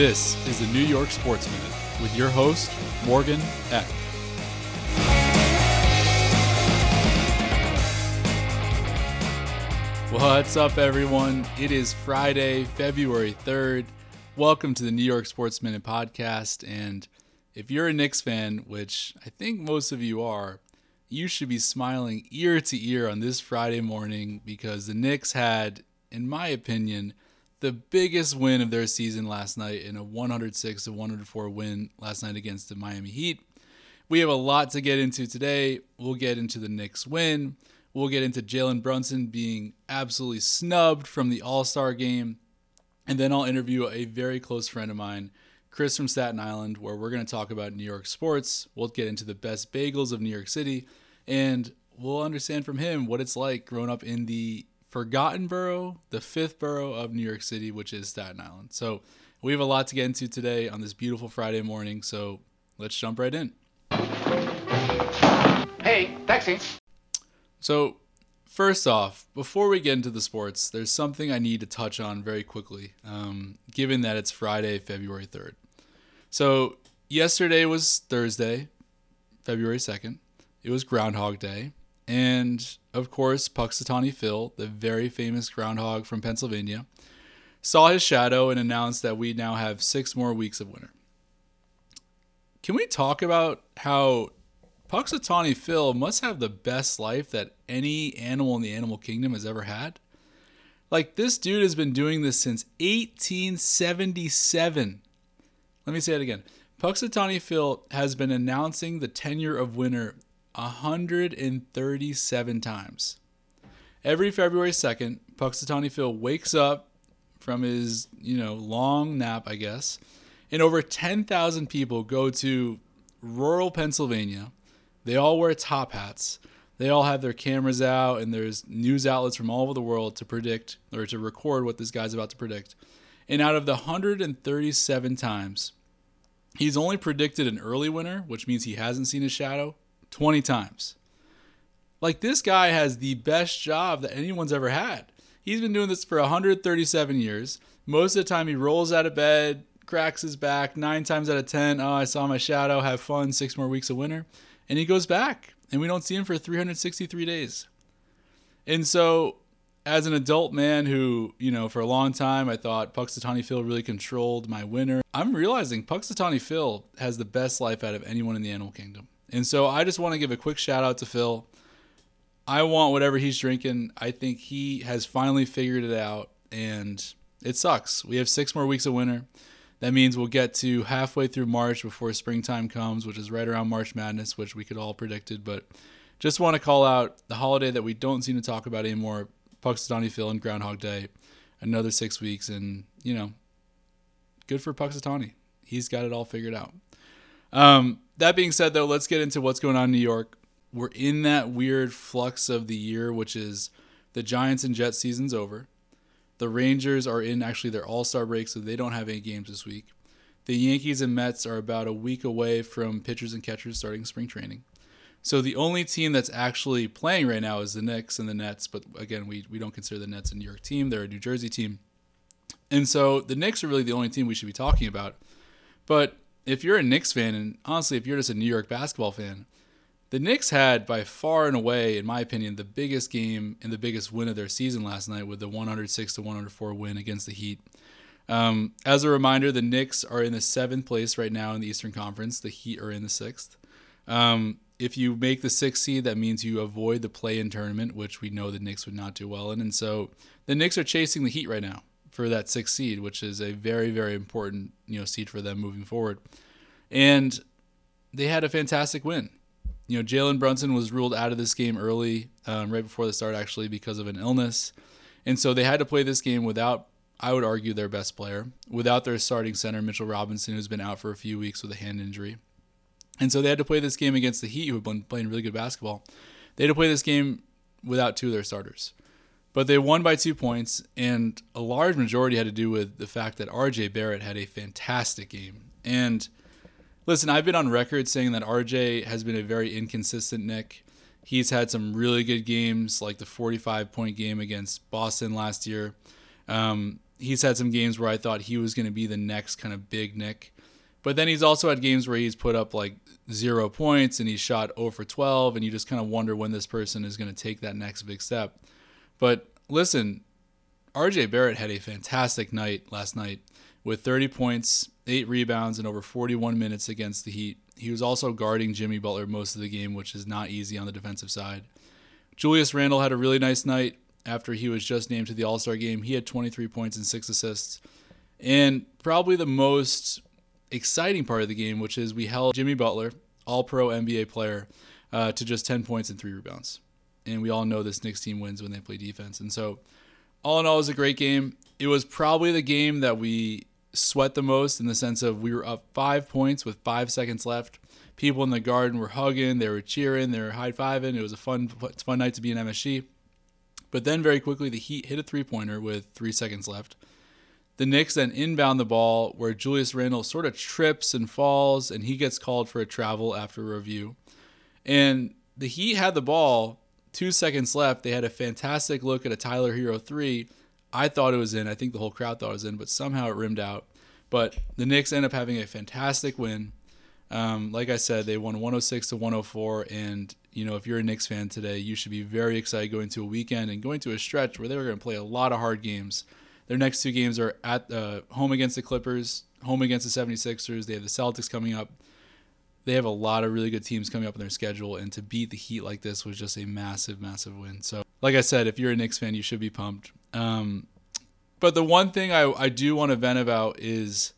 This is the New York Sports Minute with your host, Morgan Eck. What's up, everyone? It is Friday, February 3rd. Welcome to the New York Sports Minute podcast. And if you're a Knicks fan, which I think most of you are, you should be smiling ear to ear on this Friday morning because the Knicks had, in my opinion, the biggest win of their season last night in a 106 to 104 win last night against the Miami Heat. We have a lot to get into today. We'll get into the Knicks win. We'll get into Jalen Brunson being absolutely snubbed from the All Star game. And then I'll interview a very close friend of mine, Chris from Staten Island, where we're going to talk about New York sports. We'll get into the best bagels of New York City. And we'll understand from him what it's like growing up in the forgotten borough, the fifth borough of New York City, which is Staten Island. So we have a lot to get into today on this beautiful Friday morning. So let's jump right in. Hey, taxi. So, first off, before we get into the sports, there's something I need to touch on very quickly, um, given that it's Friday, February 3rd. So, yesterday was Thursday, February 2nd. It was Groundhog Day. And of course, Punxsutawney Phil, the very famous groundhog from Pennsylvania, saw his shadow and announced that we now have six more weeks of winter. Can we talk about how Punxsutawney Phil must have the best life that any animal in the animal kingdom has ever had? Like, this dude has been doing this since 1877. Let me say it again. Punxsutawney Phil has been announcing the tenure of winter 137 times. Every February 2nd, Punxsutawney Phil wakes up from his, you know, long nap, I guess, and over 10,000 people go to rural Pennsylvania. They all wear top hats. They all have their cameras out, and there's news outlets from all over the world to predict or to record what this guy's about to predict. And out of the 137 times, he's only predicted an early winner, which means he hasn't seen his shadow, 20 times. Like this guy has the best job that anyone's ever had. He's been doing this for 137 years. Most of the time he rolls out of bed, cracks his back, 9 times out of 10, oh, I saw my shadow, have fun, 6 more weeks of winter, and he goes back and we don't see him for 363 days. And so as an adult man who, you know, for a long time I thought Punxsutawney Phil really controlled my winter, I'm realizing Punxsutawney Phil has the best life out of anyone in the animal kingdom. And so I just want to give a quick shout out to Phil. I want whatever he's drinking. I think he has finally figured it out, and it sucks. We have six more weeks of winter. That means we'll get to halfway through March before springtime comes, which is right around March Madness, which we could all predicted. But just want to call out the holiday that we don't seem to talk about anymore, Punxsutawney Phil and Groundhog Day. Another six weeks, and you know, good for Punxsutawney. He's got it all figured out. Um, that being said, though, let's get into what's going on in New York. We're in that weird flux of the year, which is the Giants and Jets season's over. The Rangers are in actually their All Star break, so they don't have any games this week. The Yankees and Mets are about a week away from pitchers and catchers starting spring training. So the only team that's actually playing right now is the Knicks and the Nets. But again, we, we don't consider the Nets a New York team. They're a New Jersey team. And so the Knicks are really the only team we should be talking about. But if you're a Knicks fan, and honestly, if you're just a New York basketball fan, the Knicks had by far and away, in my opinion, the biggest game and the biggest win of their season last night with the 106 to 104 win against the Heat. Um, as a reminder, the Knicks are in the seventh place right now in the Eastern Conference. The Heat are in the sixth. Um, if you make the sixth seed, that means you avoid the play-in tournament, which we know the Knicks would not do well in. And so the Knicks are chasing the Heat right now for that sixth seed, which is a very, very important you know seed for them moving forward. And they had a fantastic win. You know, Jalen Brunson was ruled out of this game early, um, right before the start, actually, because of an illness. And so they had to play this game without, I would argue, their best player, without their starting center, Mitchell Robinson, who's been out for a few weeks with a hand injury. And so they had to play this game against the Heat, who have been playing really good basketball. They had to play this game without two of their starters. But they won by two points, and a large majority had to do with the fact that RJ Barrett had a fantastic game. And listen, I've been on record saying that RJ has been a very inconsistent Knick. He's had some really good games, like the 45 point game against Boston last year. Um, he's had some games where I thought he was going to be the next kind of big Knick. But then he's also had games where he's put up like zero points and he's shot 0 for 12, and you just kind of wonder when this person is going to take that next big step. But listen, RJ Barrett had a fantastic night last night with 30 points, eight rebounds, and over 41 minutes against the Heat. He was also guarding Jimmy Butler most of the game, which is not easy on the defensive side. Julius Randle had a really nice night after he was just named to the All Star game. He had 23 points and six assists. And probably the most exciting part of the game, which is we held Jimmy Butler, all pro NBA player, uh, to just 10 points and three rebounds. And we all know this Knicks team wins when they play defense. And so, all in all, it was a great game. It was probably the game that we sweat the most in the sense of we were up five points with five seconds left. People in the garden were hugging, they were cheering, they were high fiving. It was a fun, fun night to be in MSG. But then very quickly, the Heat hit a three pointer with three seconds left. The Knicks then inbound the ball where Julius Randle sort of trips and falls, and he gets called for a travel after review. And the Heat had the ball, two seconds left. They had a fantastic look at a Tyler Herro three. I thought it was in. I think the whole crowd thought it was in, but somehow it rimmed out. But the Knicks end up having a fantastic win. Um, like I said, they won 106 to 104, and you know if you're a Knicks fan today, you should be very excited going to a weekend and going to a stretch where they're going to play a lot of hard games. Their next two games are at uh, home against the Clippers, home against the 76ers. They have the Celtics coming up. They have a lot of really good teams coming up in their schedule, and to beat the Heat like this was just a massive, massive win. So, like I said, if you're a Knicks fan, you should be pumped. Um, but the one thing I, I do want to vent about is,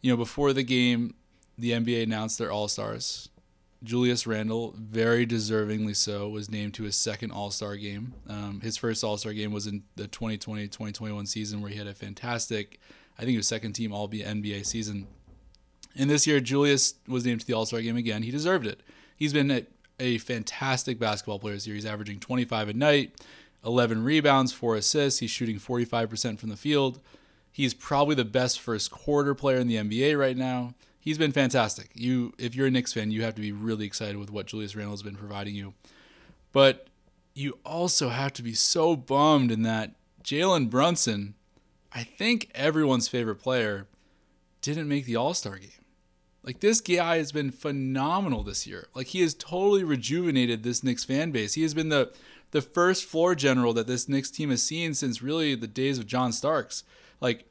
you know, before the game, the NBA announced their All Stars. Julius Randle, very deservingly so, was named to his second All Star game. Um, his first All Star game was in the 2020 2021 season, where he had a fantastic, I think it was second team All NBA season. And this year, Julius was named to the All Star game again. He deserved it. He's been a, a fantastic basketball player this year. He's averaging 25 a night, 11 rebounds, four assists. He's shooting 45% from the field. He's probably the best first quarter player in the NBA right now he's been fantastic. You, if you're a Knicks fan, you have to be really excited with what Julius Randle has been providing you. But you also have to be so bummed in that Jalen Brunson, I think everyone's favorite player, didn't make the All Star game. Like this guy has been phenomenal this year. Like he has totally rejuvenated this Knicks fan base. He has been the the first floor general that this Knicks team has seen since really the days of John Starks. Like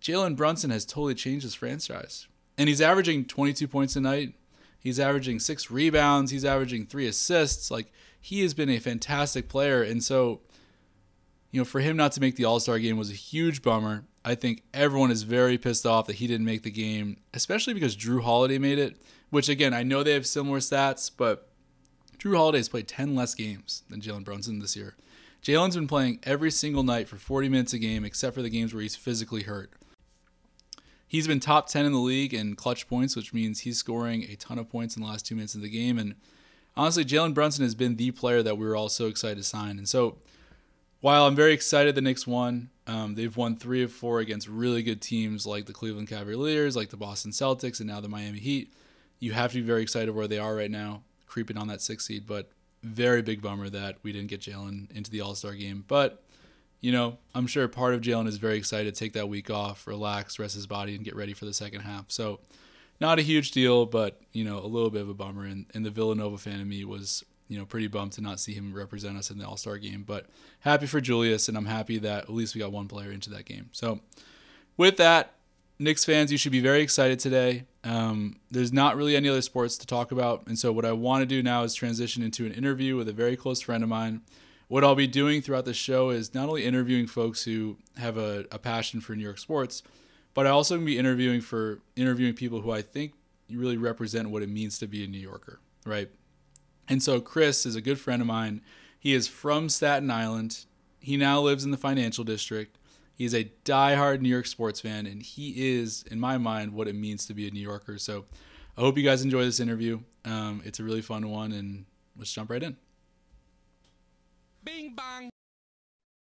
Jalen Brunson has totally changed this franchise and he's averaging 22 points a night. He's averaging six rebounds. He's averaging three assists. Like he has been a fantastic player, and so you know for him not to make the All Star game was a huge bummer. I think everyone is very pissed off that he didn't make the game, especially because Jrue Holiday made it. Which again, I know they have similar stats, but Jrue Holiday has played 10 less games than Jalen Brunson this year. Jalen's been playing every single night for 40 minutes a game, except for the games where he's physically hurt. He's been top 10 in the league in clutch points, which means he's scoring a ton of points in the last two minutes of the game. And honestly, Jalen Brunson has been the player that we were all so excited to sign. And so while I'm very excited the Knicks won, um, they've won three of four against really good teams like the Cleveland Cavaliers, like the Boston Celtics, and now the Miami Heat. You have to be very excited where they are right now, creeping on that six seed. But very big bummer that we didn't get Jalen into the All Star game. But you know, I'm sure part of Jalen is very excited to take that week off, relax, rest his body, and get ready for the second half. So, not a huge deal, but you know, a little bit of a bummer. And, and the Villanova fan in me was, you know, pretty bummed to not see him represent us in the All Star game. But happy for Julius, and I'm happy that at least we got one player into that game. So, with that, Knicks fans, you should be very excited today. Um, there's not really any other sports to talk about, and so what I want to do now is transition into an interview with a very close friend of mine what I'll be doing throughout the show is not only interviewing folks who have a, a passion for New York sports, but I also be interviewing for interviewing people who I think really represent what it means to be a New Yorker, right? And so Chris is a good friend of mine. He is from Staten Island. He now lives in the financial district. He is a diehard New York sports fan, and he is, in my mind, what it means to be a New Yorker. So I hope you guys enjoy this interview. Um, it's a really fun one, and let's jump right in. Bing bong.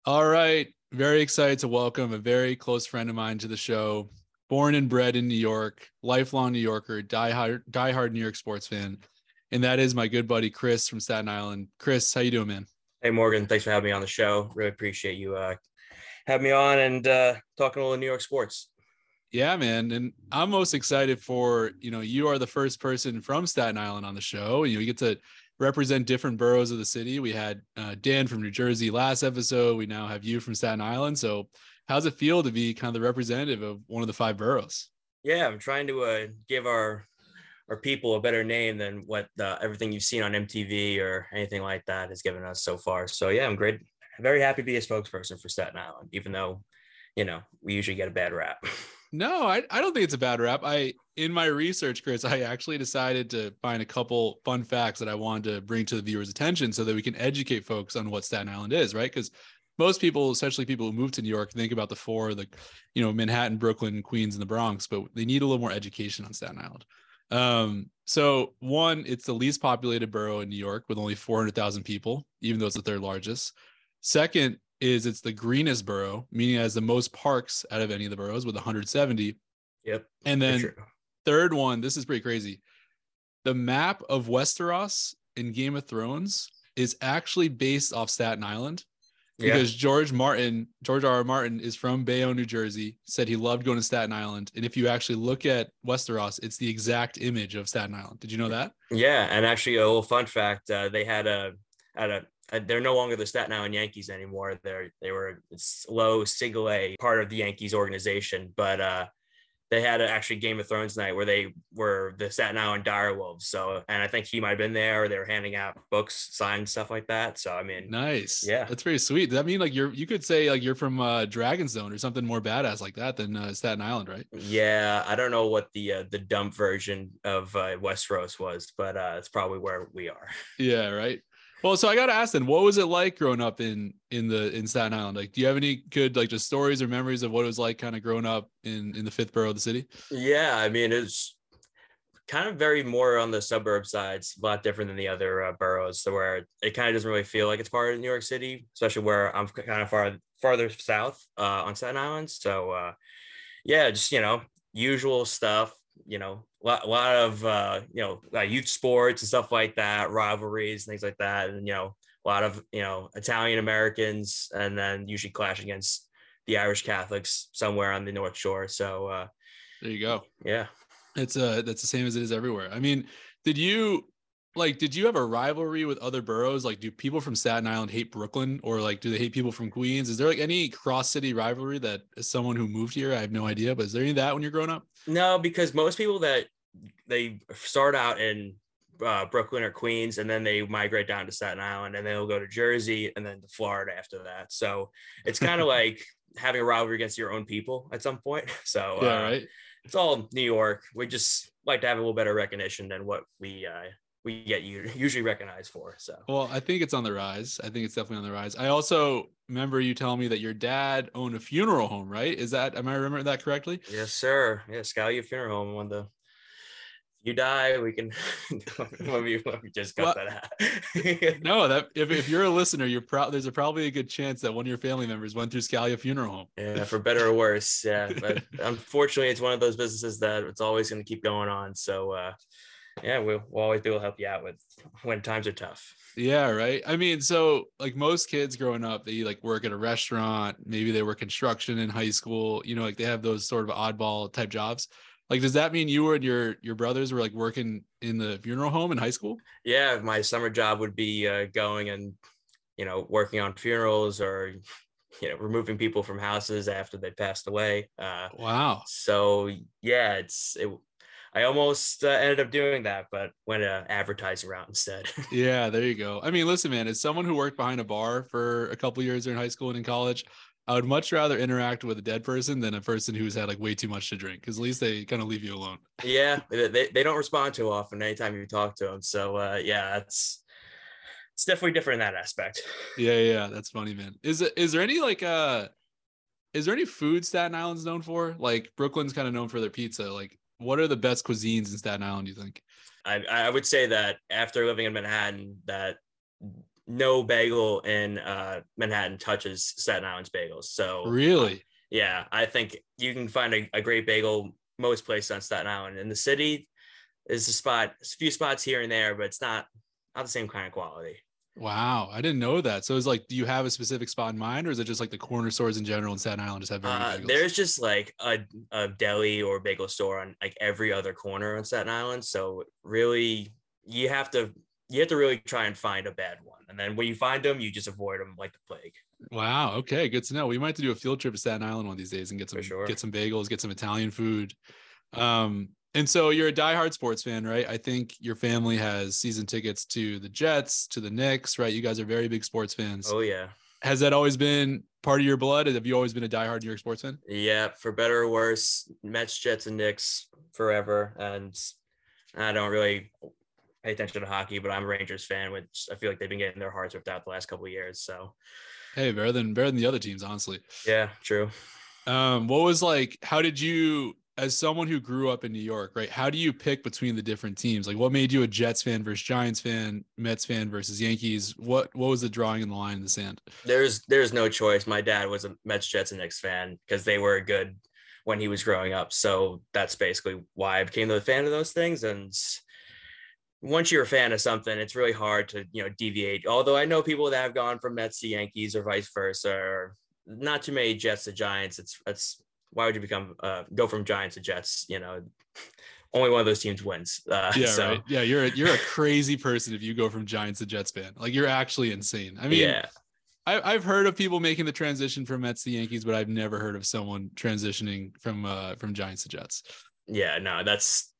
All right. Very excited to welcome a very close friend of mine to the show. Born and bred in New York, lifelong New Yorker, diehard, diehard New York sports fan. And that is my good buddy Chris from Staten Island. Chris, how you doing, man? Hey Morgan, thanks for having me on the show. Really appreciate you uh, having me on and uh, talking a little New York sports. Yeah, man. And I'm most excited for, you know, you are the first person from Staten Island on the show. You, know, you get to represent different boroughs of the city. We had uh, Dan from New Jersey last episode. We now have you from Staten Island. So, how's it feel to be kind of the representative of one of the five boroughs? Yeah, I'm trying to uh, give our our people a better name than what everything you've seen on MTV or anything like that has given us so far. So yeah, I'm great. very happy to be a spokesperson for Staten Island, even though, you know, we usually get a bad rap. No, I, I don't think it's a bad rap. I in my research, Chris, I actually decided to find a couple fun facts that I wanted to bring to the viewers' attention so that we can educate folks on what Staten Island is, right? Because most people, especially people who move to New York, think about the four, the you know, Manhattan, Brooklyn, Queens, and the Bronx, but they need a little more education on Staten Island. Um, so one, it's the least populated borough in New York with only 400,000 people, even though it's the third largest. Second, is it's the greenest borough, meaning it has the most parks out of any of the boroughs with 170. Yep. And then third one, this is pretty crazy. The map of Westeros in Game of Thrones is actually based off Staten Island because yeah. George Martin, George R. R. Martin is from Bayonne, New Jersey, said he loved going to Staten Island. And if you actually look at Westeros, it's the exact image of Staten Island. Did you know that? Yeah. And actually, a little fun fact uh, they had a, at a uh, they're no longer the Staten Island Yankees anymore. They're they were a low single A part of the Yankees organization, but uh, they had a, actually Game of Thrones night where they were the Staten Island Direwolves. So, and I think he might have been there, or they were handing out books, signed stuff like that. So, I mean, nice, yeah, that's very sweet. Does that mean like you're you could say like you're from uh, Dragonstone or something more badass like that than uh, Staten Island, right? Yeah, I don't know what the uh, the dump version of uh, Westeros was, but uh, it's probably where we are. Yeah, right. Well, so I got to ask then, what was it like growing up in in the in Staten Island? Like, do you have any good like just stories or memories of what it was like kind of growing up in in the fifth borough of the city? Yeah, I mean, it's kind of very more on the suburb sides, a lot different than the other uh, boroughs, so where it kind of doesn't really feel like it's part of New York City, especially where I'm kind of far farther south uh, on Staten Island. So, uh, yeah, just you know, usual stuff. You know, a lot, a lot of uh, you know like youth sports and stuff like that, rivalries things like that, and you know a lot of you know Italian Americans, and then usually clash against the Irish Catholics somewhere on the North Shore. So uh, there you go. Yeah, it's uh that's the same as it is everywhere. I mean, did you like did you have a rivalry with other boroughs? Like, do people from Staten Island hate Brooklyn, or like do they hate people from Queens? Is there like any cross city rivalry that as someone who moved here, I have no idea, but is there any of that when you're growing up? No, because most people that they start out in uh, Brooklyn or Queens, and then they migrate down to Staten Island, and they'll go to Jersey, and then to Florida after that. So it's kind of like having a rivalry against your own people at some point. So yeah, uh, right. It's all New York. We just like to have a little better recognition than what we uh, we get usually recognized for. So well, I think it's on the rise. I think it's definitely on the rise. I also remember you telling me that your dad owned a funeral home, right? Is that am I remembering that correctly? Yes, sir. Yeah, Scalia Funeral Home, When the you die, we can let, me, let me just cut well, that out. no, that if, if you're a listener, you're proud. There's a, probably a good chance that one of your family members went through Scalia funeral home. Yeah, for better or worse. Yeah, but unfortunately, it's one of those businesses that it's always going to keep going on. So, uh, yeah, we'll, we'll always be able to help you out with when times are tough. Yeah, right. I mean, so like most kids growing up, they like work at a restaurant, maybe they were construction in high school, you know, like they have those sort of oddball type jobs. Like, does that mean you and your your brothers were like working in the funeral home in high school? Yeah, my summer job would be uh, going and you know working on funerals or you know removing people from houses after they passed away. Uh, wow. So yeah, it's it, I almost uh, ended up doing that, but went an advertising route instead. yeah, there you go. I mean, listen, man, as someone who worked behind a bar for a couple years in high school and in college, I would much rather interact with a dead person than a person who's had like way too much to drink because at least they kind of leave you alone. yeah, they, they don't respond too often anytime you talk to them. So uh, yeah, it's it's definitely different in that aspect. Yeah, yeah, that's funny, man. Is it is there any like uh is there any food Staten Island's known for? Like Brooklyn's kind of known for their pizza. Like, what are the best cuisines in Staten Island? Do you think? I I would say that after living in Manhattan, that no bagel in uh, Manhattan touches Staten Island's bagels. So really, uh, yeah, I think you can find a, a, great bagel most places on Staten Island. In the city, is a spot, a few spots here and there, but it's not not the same kind of quality. Wow, I didn't know that. So it's like, do you have a specific spot in mind, or is it just like the corner stores in general in Staten Island just have very uh, There's just like a, a deli or bagel store on like every other corner on Staten Island. So really, you have to you have to really try and find a bad one, and then when you find them, you just avoid them like the plague. Wow. Okay, good to know. We might have to do a field trip to Staten Island one of these days and get some sure. get some bagels, get some Italian food. Um, and so you're a diehard sports fan, right? I think your family has season tickets to the Jets, to the Knicks, right? You guys are very big sports fans. Oh yeah. Has that always been part of your blood? Have you always been a diehard New York sports fan? Yeah, for better or worse, Mets, Jets, and Knicks forever. And I don't really pay attention to hockey, but I'm a Rangers fan, which I feel like they've been getting their hearts ripped out the last couple years. So hey, better than better than the other teams, honestly. Yeah, true. Um, what was like? How did you as someone who grew up in New York, right? How do you pick between the different teams? Like, what made you a Jets fan versus Giants fan, Mets fan versus Yankees? What what was the drawing in the line in the sand? There's there's no choice. My dad was a Mets, Jets, and Knicks fan because they were good when he was growing up. So that's basically why I became a fan of those things. And once you're a fan of something, it's really hard to you know deviate. Although I know people that have gone from Mets to Yankees or vice versa, or not too many Jets to Giants. It's it's why would you become uh, go from Giants to Jets? You know, only one of those teams wins. Uh, yeah, so. right. Yeah, you're a, you're a crazy person if you go from Giants to Jets fan. Like you're actually insane. I mean, yeah. I, have heard of people making the transition from Mets to Yankees, but I've never heard of someone transitioning from uh, from Giants to Jets. Yeah, no, that's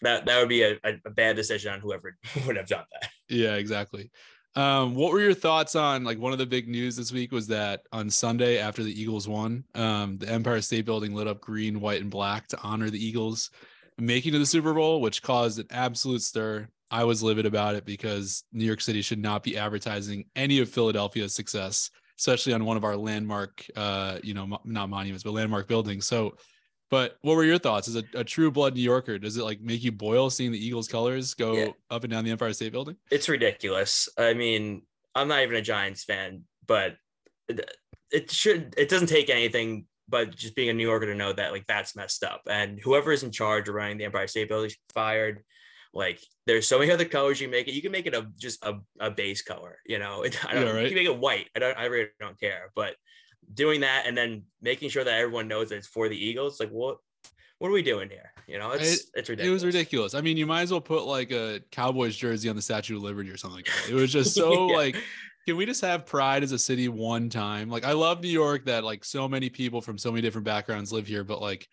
that that would be a, a bad decision on whoever would have done that. Yeah, exactly. Um, what were your thoughts on like one of the big news this week was that on Sunday after the Eagles won, um, the Empire State Building lit up green, white, and black to honor the Eagles making to the Super Bowl, which caused an absolute stir. I was livid about it because New York City should not be advertising any of Philadelphia's success, especially on one of our landmark, uh, you know, not monuments, but landmark buildings. So but what were your thoughts as a, a, true blood New Yorker? Does it like make you boil seeing the Eagles colors go yeah. up and down the Empire State Building? It's ridiculous. I mean, I'm not even a Giants fan, but it should it doesn't take anything but just being a New Yorker to know that like that's messed up. And whoever is in charge of running the Empire State Building fired. Like there's so many other colors you make it. You can make it a just a, a base color, you know. I don't yeah, right? you can make it white. I don't I really don't care. But doing that and then making sure that everyone knows that it's for the Eagles, like what what are we doing here? You know, it's it, it's ridiculous. It was ridiculous. I mean, you might as well put like a Cowboys jersey on the Statue of Liberty or something like that. It was just so yeah. like can we just have pride as a city one time? Like I love New York that like so many people from so many different backgrounds live here, but like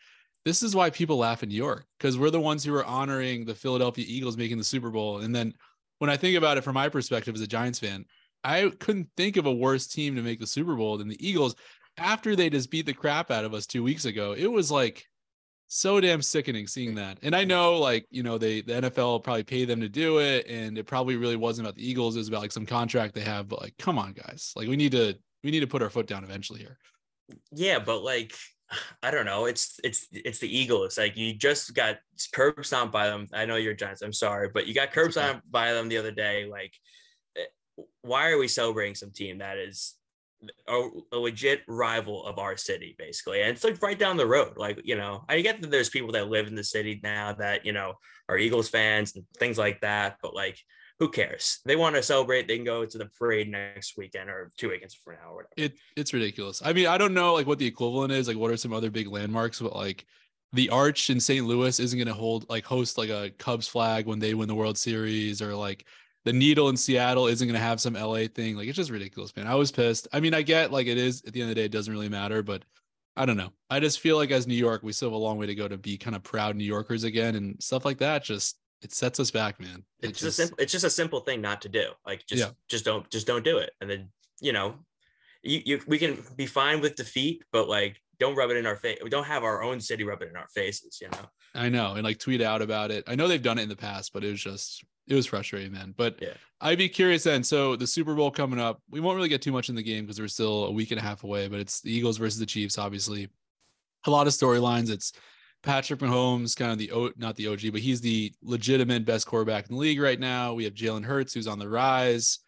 this is why people laugh in New York because we're the ones who are honoring the Philadelphia Eagles making the Super Bowl. And then when I think about it from my perspective as a Giants fan, I couldn't think of a worse team to make the Super Bowl than the Eagles after they just beat the crap out of us two weeks ago. It was like so damn sickening seeing that. And I know like, you know, they the NFL probably pay them to do it and it probably really wasn't about the Eagles, it was about like some contract they have, but like come on guys. Like we need to we need to put our foot down eventually here. Yeah, but like I don't know. It's it's it's the Eagles. Like you just got curb stomped by them. I know you're Giants. I'm sorry, but you got curb stomped by them the other day. Like why are we celebrating some team that is a, a, legit rival of our city, basically? And it's like right down the road. Like, you know, I get that there's people that live in the city now that, you know, are Eagles fans and things like that, but like, who cares? They want to celebrate, they can go to the parade next weekend or two weekends from now or whatever. It, it's ridiculous. I mean, I don't know like what the equivalent is, like what are some other big landmarks, but like the arch in St. Louis isn't going to hold like host like a Cubs flag when they win the World Series or like the needle in Seattle isn't going to have some LA thing. Like it's just ridiculous, man. I was pissed. I mean, I get like it is at the end of the day, it doesn't really matter, but I don't know. I just feel like as New York, we still have a long way to go to be kind of proud New Yorkers again and stuff like that. Just it sets us back, man. It it's just, a simple, it's just a simple thing not to do. Like just, yeah. just don't, just don't do it. And then, you know, you, you, we can be fine with defeat, but like, don't rub it in our face. We don't have our own city rub it in our faces, you know? I know. And like tweet out about it. I know they've done it in the past, but it was just it was frustrating then. But yeah. I'd be curious then. So the Super Bowl coming up, we won't really get too much in the game because we're still a week and a half away. But it's the Eagles versus the Chiefs, obviously. A lot of storylines. It's Patrick Mahomes, kind of the o, not the OG, but he's the legitimate best quarterback in the league right now. We have Jalen Hurts, who's on the rise.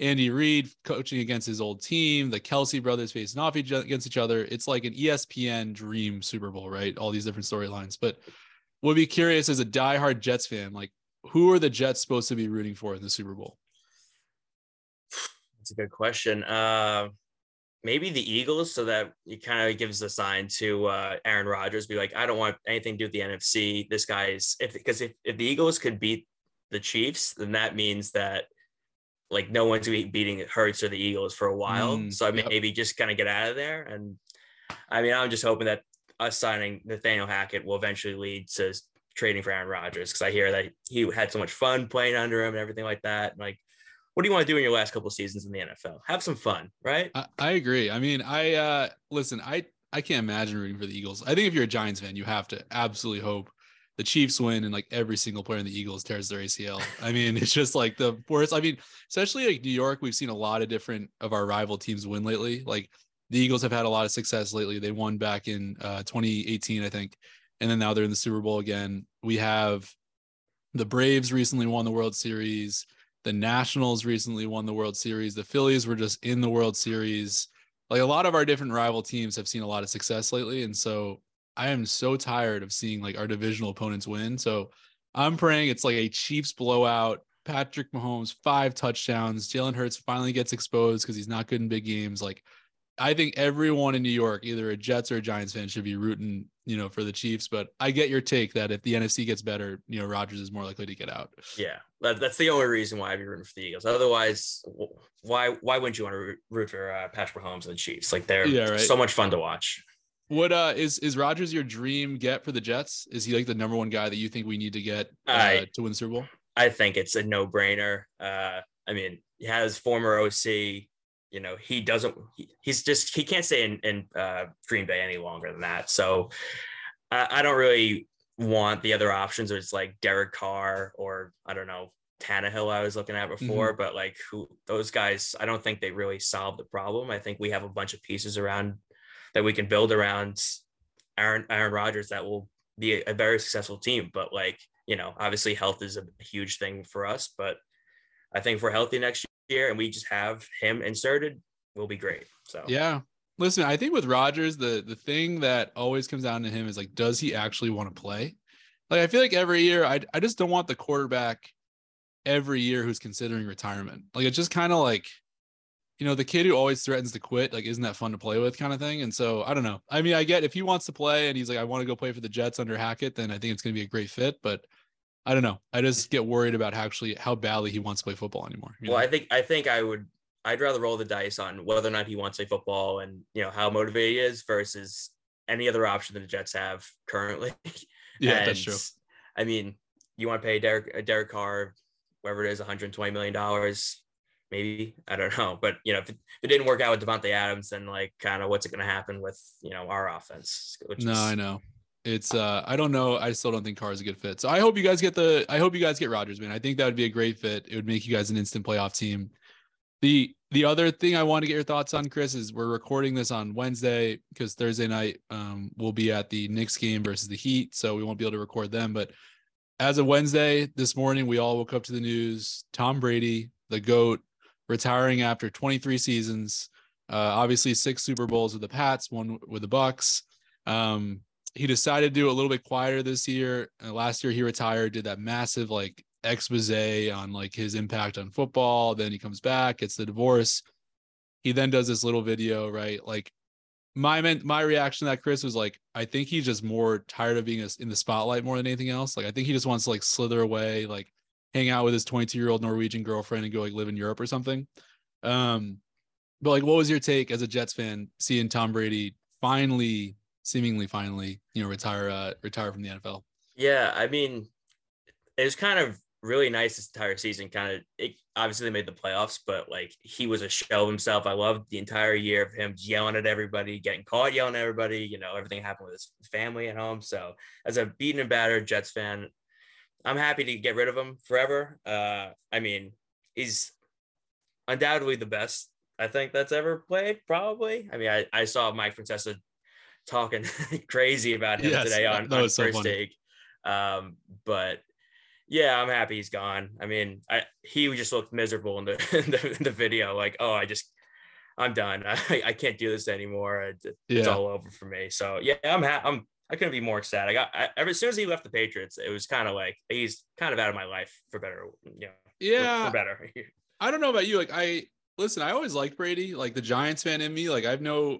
Andy Reid coaching against his old team. The Kelce brothers facing off each, against each other. It's like an ESPN dream Super Bowl, right? All these different storylines. But would be curious as a diehard Jets fan, like who are the Jets supposed to be rooting for in the Super Bowl? That's a good question. Uh, maybe the Eagles, so that it kind of gives a sign to uh, Aaron Rodgers, be like, I don't want anything to do with the NFC. This guy's if because if, if the Eagles could beat the Chiefs, then that means that like no one's beating Hurts or the Eagles for a while. Mm, so yep. maybe just kind of get out of there. And I mean, I'm just hoping that us signing Nathaniel Hackett will eventually lead to trading for Aaron Rodgers because I hear that he had so much fun playing under him and everything like that. Like, what do you want to do in your last couple seasons in the NFL? Have some fun, right? I, I agree. I mean, I uh listen, I I can't imagine rooting for the Eagles. I think if you're a Giants fan, you have to absolutely hope the Chiefs win and like every single player in the Eagles tears their ACL. I mean, it's just like the worst. I mean, especially like New York, we've seen a lot of different of our rival teams win lately. Like the Eagles have had a lot of success lately. They won back in uh, 2018, I think, and then now they're in the Super Bowl again. We have the Braves recently won the World Series. The Nationals recently won the World Series. The Phillies were just in the World Series. Like a lot of our different rival teams have seen a lot of success lately, and so I am so tired of seeing like our divisional opponents win. So I'm praying it's like a Chiefs blowout. Patrick Mahomes five touchdowns. Jalen Hurts finally gets exposed because he's not good in big games. Like I think everyone in New York, either a Jets or a Giants fan, should be rooting, you know, for the Chiefs. But I get your take that if the NFC gets better, you know, Rodgers is more likely to get out. Yeah, that's the only reason why I'd be rooting for the Eagles. Otherwise, why why wouldn't you want to root for uh, Patrick Mahomes and the Chiefs? Like they're yeah, right. so much fun to watch. What uh is is Rodgers your dream get for the Jets? Is he like the number one guy that you think we need to get uh, I, to win Super Bowl? I think it's a no brainer. Uh, I mean, he has former OC you know he doesn't he, he's just he can't stay in, in uh, green bay any longer than that so I, I, don't really want the other options it's like derek carr or i don't know Tannehill I was looking at before, mm-hmm. but like who those guys, I don't think they really solve the problem. I think we have a bunch of pieces around that we can build around Aaron Aaron Rodgers that will be a, a very successful team. But like, you know, obviously health is a huge thing for us. But I think if we're healthy next year and we just have him inserted, we'll be great. So yeah. Listen, I think with Rodgers, the the thing that always comes down to him is like, does he actually want to play? Like I feel like every year I I just don't want the quarterback every year who's considering retirement. Like it's just kind of like, you know, the kid who always threatens to quit, like, isn't that fun to play with kind of thing? And so I don't know. I mean, I get if he wants to play and he's like, I want to go play for the Jets under Hackett, then I think it's gonna be a great fit. But I don't know. I just get worried about how actually how badly he wants to play football anymore. Well, know? I think I think I would I'd rather roll the dice on whether or not he wants to play football and you know how motivated he is versus any other option that the Jets have currently. Yeah, and, that's true. I mean, you want to pay Derek uh, Derek Carr, whatever it is, 120 million dollars, maybe I don't know. But you know, if it, if it didn't work out with Davante Adams, then like kind of what's it going to happen with you know our offense? no, is, I know it's uh I don't know. I still don't think Carr is a good fit. So I hope you guys get the I hope you guys get Rodgers, man. I think that would be a great fit. It would make you guys an instant playoff team. The the other thing I want to get your thoughts on, Chris, is we're recording this on Wednesday because Thursday night um we'll be at the Knicks game versus the Heat, so we won't be able to record them. But as of Wednesday this morning, we all woke up to the news: Tom Brady, the goat, retiring after 23 seasons. Uh, obviously, six Super Bowls with the Pats, one with the Bucs. Um, he decided to do a little bit quieter this year. Uh, last year he retired, did that massive like expose on like his impact on football. Then he comes back, gets the divorce. He then does this little video, right? Like my my reaction to that Chris was like, I think he's just more tired of being in the spotlight more than anything else. Like I think he just wants to like slither away, like hang out with his 22 year old Norwegian girlfriend and go like live in Europe or something. Um, but like, what was your take as a Jets fan seeing Tom Brady finally seemingly finally, you know, retire uh, retire from the NFL. Yeah, I mean, it was kind of really nice this entire season. Kind of, it obviously they made the playoffs, but like he was a show himself. I loved the entire year of him yelling at everybody, getting caught yelling at everybody. You know, everything happened with his family at home. So as a beaten and battered Jets fan, I'm happy to get rid of him forever. Uh, I mean, he's undoubtedly the best I think that's ever played. Probably. I mean, I, I saw Mike Francesa talking crazy about him yes, today on, on so first funny. take. Um, but yeah, I'm happy he's gone. I mean, I he just looked miserable in the in the, in the video, like, oh, I just I'm done. I, I can't do this anymore. It's, yeah. all over for me. So yeah, I'm ha- I'm I couldn't be more ecstatic. I got I, ever as soon as he left the Patriots, it was kind of like he's kind of out of my life for better. You know, yeah, for, for better. I don't know about you. Like I listen, I always liked Brady. Like the Giants fan in me, like I've no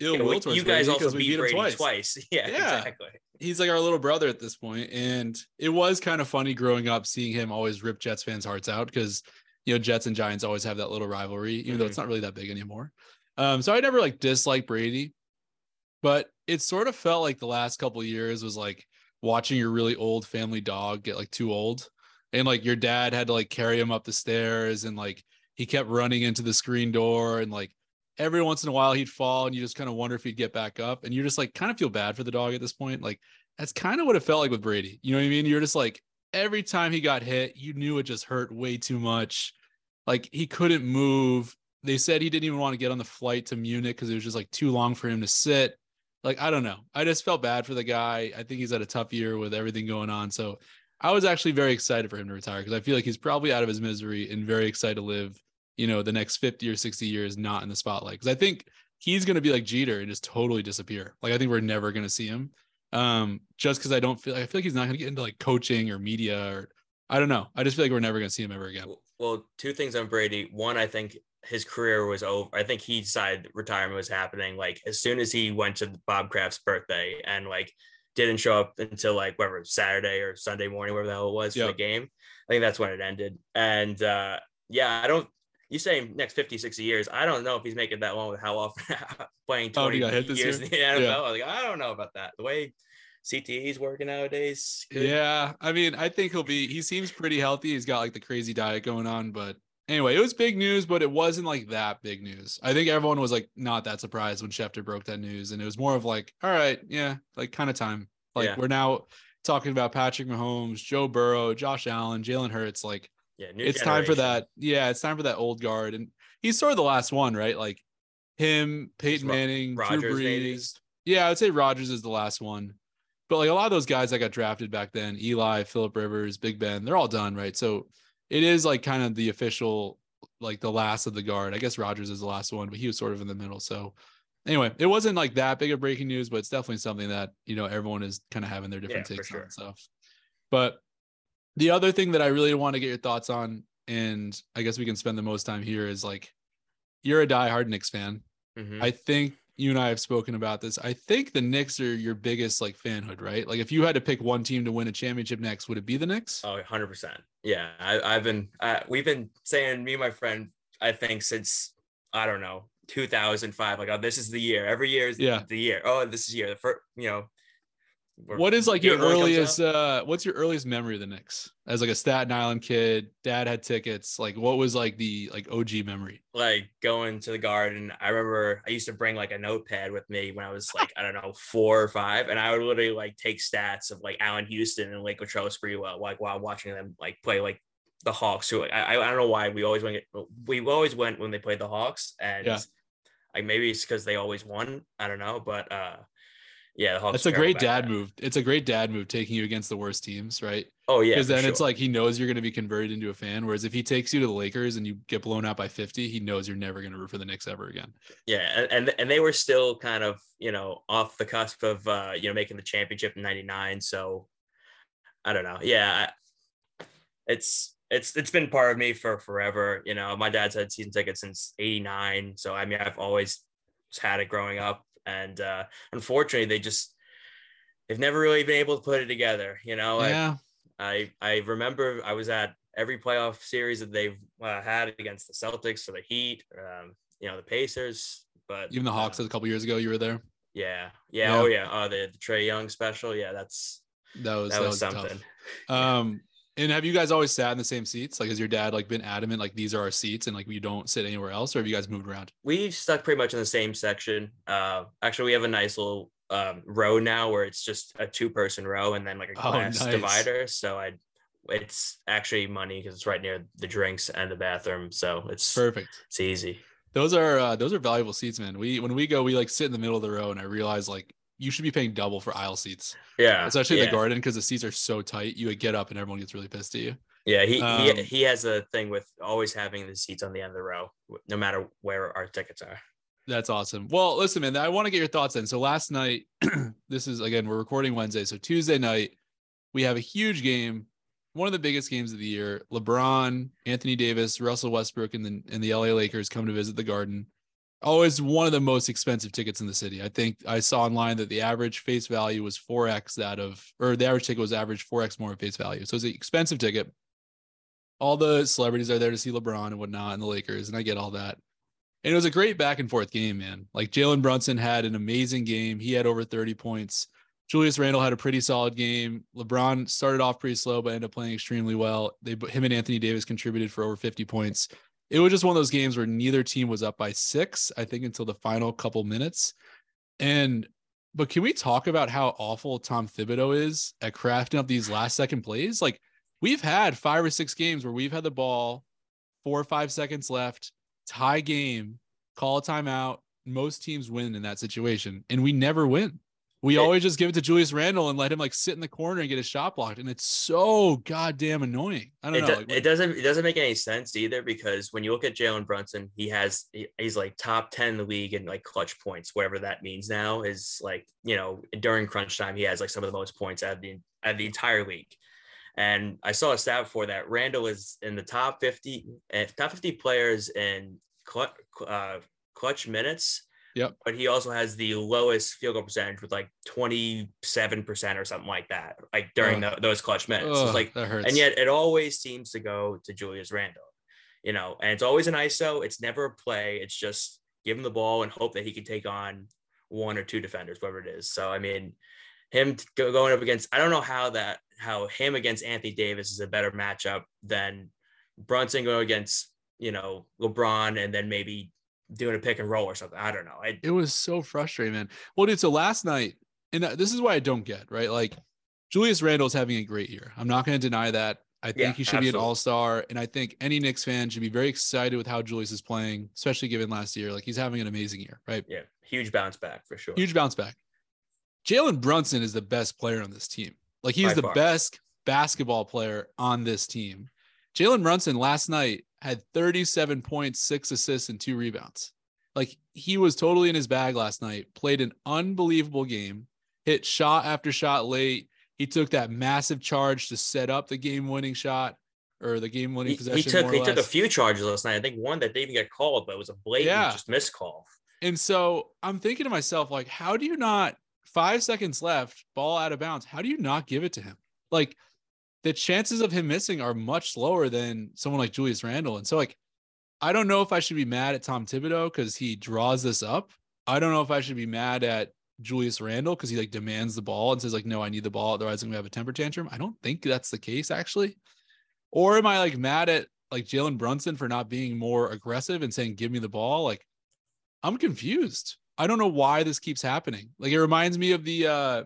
ill Yeah, will towards you guys Brady also beat beat him Brady twice. twice. Yeah, Yeah. exactly. He's like our little brother at this point, and it was kind of funny growing up seeing him always rip Jets fans' hearts out because you know Jets and Giants always have that little rivalry, even though Mhm. it's not really that big anymore. Um, so I never like disliked Brady, but it sort of felt like the last couple of years was like watching your really old family dog get like too old, and like your dad had to like carry him up the stairs, and like he kept running into the screen door, and like every once in a while he'd fall, and you just kind of wonder if he'd get back up, and you're just like kind of feel bad for the dog at this point, like that's kind of what it felt like with Brady. You know what I mean? You're just like every time he got hit, you knew it just hurt way too much. Like he couldn't move. They said he didn't even want to get on the flight to Munich because it was just like too long for him to sit. Like I don't know. I just felt bad for the guy. I think he's had a tough year with everything going on. So I was actually very excited for him to retire because I feel like he's probably out of his misery and very excited to live, you know, the next 50 or 60 years not in the spotlight. Because I think he's going to be like Jeter and just totally disappear. Like I think we're never going to see him um just because i don't feel i feel like he's not going to get into like coaching or media or i don't know i just feel like we're never going to see him ever again Well- Well, two things on Brady. One, I think his career was over. I think he decided retirement was happening. Like as soon as he went to Bob Kraft's birthday and like didn't show up until like whatever Saturday or Sunday morning, whatever the hell it was for the game. I think that's when it ended. And uh yeah, I don't you say next 50, 60 years. I don't know if he's making that one with how often playing Oh, 20 he got hit years year? in the NFL. Yeah. Like, I don't know about that. The way CTE is working nowadays. could- yeah i mean i think he'll be he seems pretty healthy he's got like the crazy diet going on but anyway it was big news but it wasn't like that big news i think everyone was like not that surprised when schefter broke that news and it was more of like all right yeah like kind of time like Yeah. we're now talking about patrick mahomes joe burrow josh allen jalen hurts like Yeah, it's time for that. Yeah, it's time for that old guard, and he's sort of the last one, right? Like him, Peyton Ro- Manning, Rodgers, Drew maybe? Brees. Yeah, I'd say Rodgers is the last one, but like a lot of those guys that got drafted back then, Eli, Philip Rivers, Big Ben, they're all done, right? So it is like kind of the official, like the last of the guard. I guess Rodgers is the last one, but he was sort of in the middle. So anyway, it wasn't like that big of breaking news, but it's definitely something that you know everyone is kind of having their different Yeah, takes on sure. and stuff. But the other thing that I really want to get your thoughts on, and I guess we can spend the most time here, is like you're a diehard Knicks fan. Mhm. I think you and I have spoken about this. I think the Knicks are your biggest like fanhood, right? Like if you had to pick one team to win a championship next, would it be the Knicks? Oh, 100%. Yeah. I, I've been, uh, we've been saying, me and my friend, I think since, I don't know, 2005, like, oh, this is the year. Every year is Yeah. the year. Oh, this is year. The first, you know. What is like your game one comes earliest uh what's your earliest memory of the Knicks? As like a Staten Island kid, dad had tickets. Like what was like the like OG memory? Like going to the garden. I remember I used to bring like a notepad with me when I was like, I don't know, four or five. And I would literally like take stats of like Allan Houston and like Latrell Sprewell, like while watching them like play like the Hawks. Who I, I don't know why we always went, we always went when they played the Hawks. And Yeah. like maybe it's because they always won. I don't know. But uh yeah, That's a great dad move. It's a great dad move taking you against the worst teams, right? Oh yeah. Because then it's like he knows you're going to be converted into a fan. Whereas if he takes you to the Lakers and you get blown out by 50, he knows you're never going to root for the Knicks ever again. yeah, and, and and they were still kind of you know off the cusp of uh you know making the championship in '99. So I don't know. Yeah, I, it's it's it's been part of me for forever. You know, my dad's had season tickets since '89, so I mean I've always had it growing up, and uh unfortunately they just they've never really been able to put it together. You know, I- yeah. I I remember I was at every playoff series that they've uh, had against the Celtics or the Heat, um, you know, the Pacers, but Even the Hawks uh, a couple years ago, you were there. yeah, yeah, Yeah. oh yeah, oh the, the Trae Young special, yeah, that's That was, that, that was, was something. tough. Um, and have you guys always sat in the same seats? Like, has your dad like been adamant, like these are our seats and like we don't sit anywhere else? Or have you guys moved around? We've stuck pretty much in the same section. Uh, actually, we have a nice little um, row now where it's just a two-person row and then like a Oh, glass nice. divider. So I, it's actually money because it's right near the drinks and the bathroom, so it's Perfect. it's easy. Those are uh, those are valuable seats, man. We when we go, we like sit in the middle of the row, and I realize like you should be paying double for aisle seats, Yeah, especially yeah. the garden because the seats are so tight. You would get up and everyone gets really pissed at you. Yeah, he Um, he he has a thing with always having the seats on the end of the row, no matter where our tickets are. That's awesome. Well, listen, man, I want to get your thoughts in. So last night, this is again, we're recording Wednesday. So Tuesday night, we have a huge game one of the biggest games of the year. LeBron, Anthony Davis, Russell Westbrook, and the and the LA Lakers come to visit the Garden. Always one of the most expensive tickets in the city. I think I saw online that the average face value was 4x that of, or the average ticket was average 4x more face value. So it's an expensive ticket. All the celebrities are there to see LeBron and whatnot and the Lakers, and I get all that. And it was a great back and forth game, man. Like Jalen Brunson had an amazing game. He had over 30 points. Julius Randle had a pretty solid game. LeBron started off pretty slow, but ended up playing extremely well. They him and Anthony Davis contributed for over 50 points. It was just one of those games where neither team was up by six, I think, until the final couple minutes. And but can we talk about how awful Tom Thibodeau is at crafting up these last second plays? Like we've had five or six games where we've had the ball, four or five seconds left, tie game, call a timeout. Most teams win in that situation, and we never win. We it, always just give it to Julius Randle and let him like sit in the corner and get his shot blocked, and it's so goddamn annoying. I don't it know. Do, like, it doesn't it doesn't make any sense either because when you look at Jalen Brunson, he has he, he's like top ten in the league in like clutch points, whatever that means now. Is like you know during crunch time he has like some of the most points out of the out of the entire league. And I saw a stat for that. Randle is in the top 50, eh, top 50 players in clutch, uh, clutch minutes Yep. But he also has the lowest field goal percentage with like 27% or something like that, like during the, those clutch minutes. Oh, it's like, and yet it always seems to go to Julius Randle, you know, and it's always an ISO. It's never a play. It's just give him the ball and hope that he can take on one or two defenders, whatever it is. So, I mean, him going up against, I don't know how that, how him against Anthony Davis is a better matchup than Brunson going against, you know, LeBron and then maybe doing a pick and roll or something. I don't know. I, it was so frustrating, man. Well, dude, so last night, and uh, this is why I don't get right. Like Julius Randle's having a great year. I'm not going to deny that. I think yeah, he should absolutely. be an all star. And I think any Knicks fan should be very excited with how Julius is playing, especially given last year. Like he's having an amazing year, right? Yeah. Huge bounce back for sure. Huge bounce back. Jalen Brunson is the best player on this team. Like he's By the far. best basketball player on this team. Jalen Brunson last night had 37 points, six assists, and two rebounds. Like he was totally in his bag last night, played an unbelievable game, hit shot after shot late. He took that massive charge to set up the game winning shot or the game winning possession. He took he took a few charges last night. I think one that didn't even get called, but it was a blatant yeah. just missed call. And so I'm thinking to myself, like, how do you not five seconds left, ball out of bounds? How do you not give it to him? Like the chances of him missing are much lower than someone like Julius Randle. And so, like, I don't know if I should be mad at Tom Thibodeau because he draws this up. I don't know if I should be mad at Julius Randle because he like demands the ball and says like, no, I need the ball, otherwise I'm gonna have a temper tantrum. I don't think that's the case actually. Or am I like mad at like Jalen Brunson for not being more aggressive and saying, give me the ball? Like, I'm confused. I don't know why this keeps happening. Like, it reminds me of the uh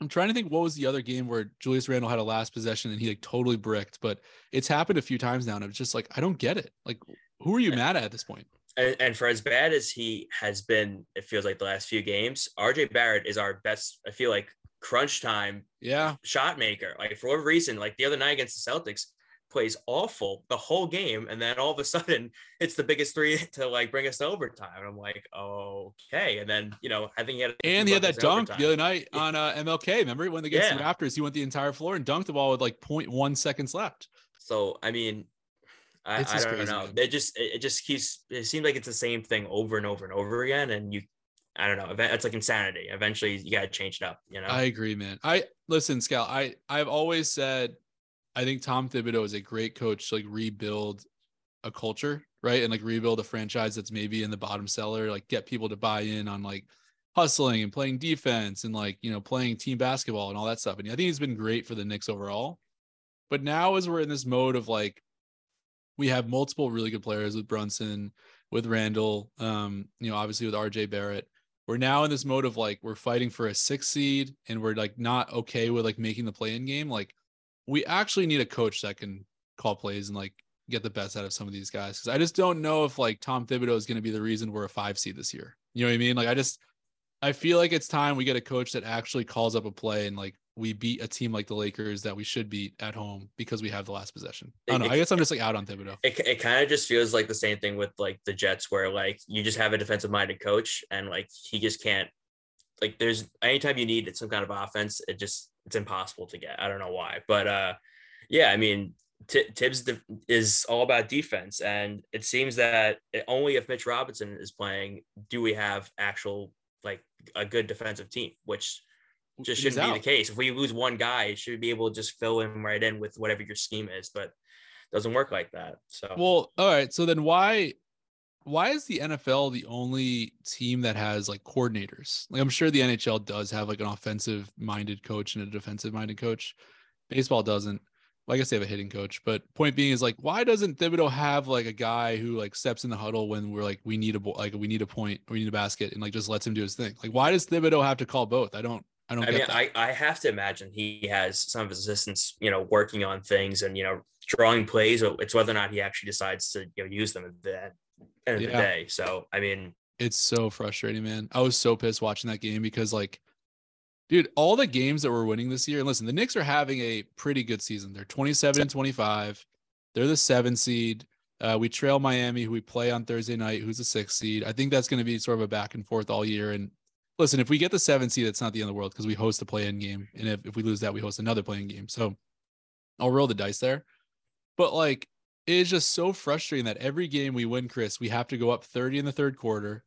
I'm trying to think what was the other game where Julius Randle had a last possession and he like totally bricked, but it's happened a few times now. And it's just like, I don't get it. Like, who are you mad at at this point? And, and, for as bad as he has been, it feels like the last few games, RJ Barrett is our best, I feel like, crunch time yeah shot maker. Like, for whatever reason, like the other night against the Celtics, plays awful the whole game, and then all of a sudden it's the biggest three to like bring us to overtime. And I'm like, okay. And then you know, I think he had and he had that dunk overtime. the other night on uh, MLK. Remember when they against yeah. the Raptors, he went the entire floor and dunked the ball with like 0.1 seconds left. So I mean, I, I don't crazy, know. Man. It just it just keeps it seems like it's the same thing over and over and over again, and you. I don't know. It's like insanity. Eventually, you got to change it up. You know. I agree, man. I listen, Scal. I I've always said I think Tom Thibodeau is a great coach to like rebuild a culture, right? And like rebuild a franchise that's maybe in the bottom cellar, like get people to buy in on like hustling and playing defense and like, you know, playing team basketball and all that stuff. And I think he's been great for the Knicks overall. But now as we're in this mode of like we have multiple really good players with Brunson, with Randle, um, you know, obviously with RJ Barrett. We're now in this mode of like we're fighting for a six seed and we're like not okay with like making the play in game. Like we actually need a coach that can call plays and like get the best out of some of these guys. Cause I just don't know if like Tom Thibodeau is going to be the reason we're a five seed this year. You know what I mean? Like I just, I feel like it's time we get a coach that actually calls up a play and like we beat a team like the Lakers that we should beat at home because we have the last possession. I don't know. It, I guess I'm just like out on Thibodeau. It, it kind of just feels like the same thing with like the Jets where like you just have a defensive minded coach and like he just can't like there's anytime you need some kind of offense, it just it's impossible to get. I don't know why, but uh, Yeah, I mean, T- Tibbs de- is all about defense, and it seems that it, only if Mitch Robinson is playing do we have actual like a good defensive team, which just shouldn't be the case. If we lose one guy, it should be able to just fill him right in with whatever your scheme is, but doesn't work like that. So well, all right. So then why why is the NFL the only team that has like coordinators? Like I'm sure the NHL does have like an offensive minded coach and a defensive minded coach. Baseball doesn't. Well, I guess they have a hitting coach, but point being is like, why doesn't Thibodeau have like a guy who like steps in the huddle when we're like, we need a like we need a point, or we need a basket, and like just lets him do his thing? Like, why does Thibodeau have to call both? I don't, I don't. I mean, that. I I have to imagine he has some of his assistants, you know, working on things and you know drawing plays. It's whether or not he actually decides to you know use them at the end of yeah. the day. So I mean, it's so frustrating, man. I was so pissed watching that game because like Dude, all the games that we're winning this year, and listen, the Knicks are having a pretty good season. They're 27 and 25. They're the seven seed. Uh, we trail Miami, who we play on Thursday night, who's the sixth seed. I think that's going to be sort of a back and forth all year. And listen, if we get the seven seed, it's not the end of the world because we host a play-in game, and if, if we lose that, we host another play-in game. So I'll roll the dice there. But like, it is just so frustrating that every game we win, Chris, we have to go up 30 in the third quarter.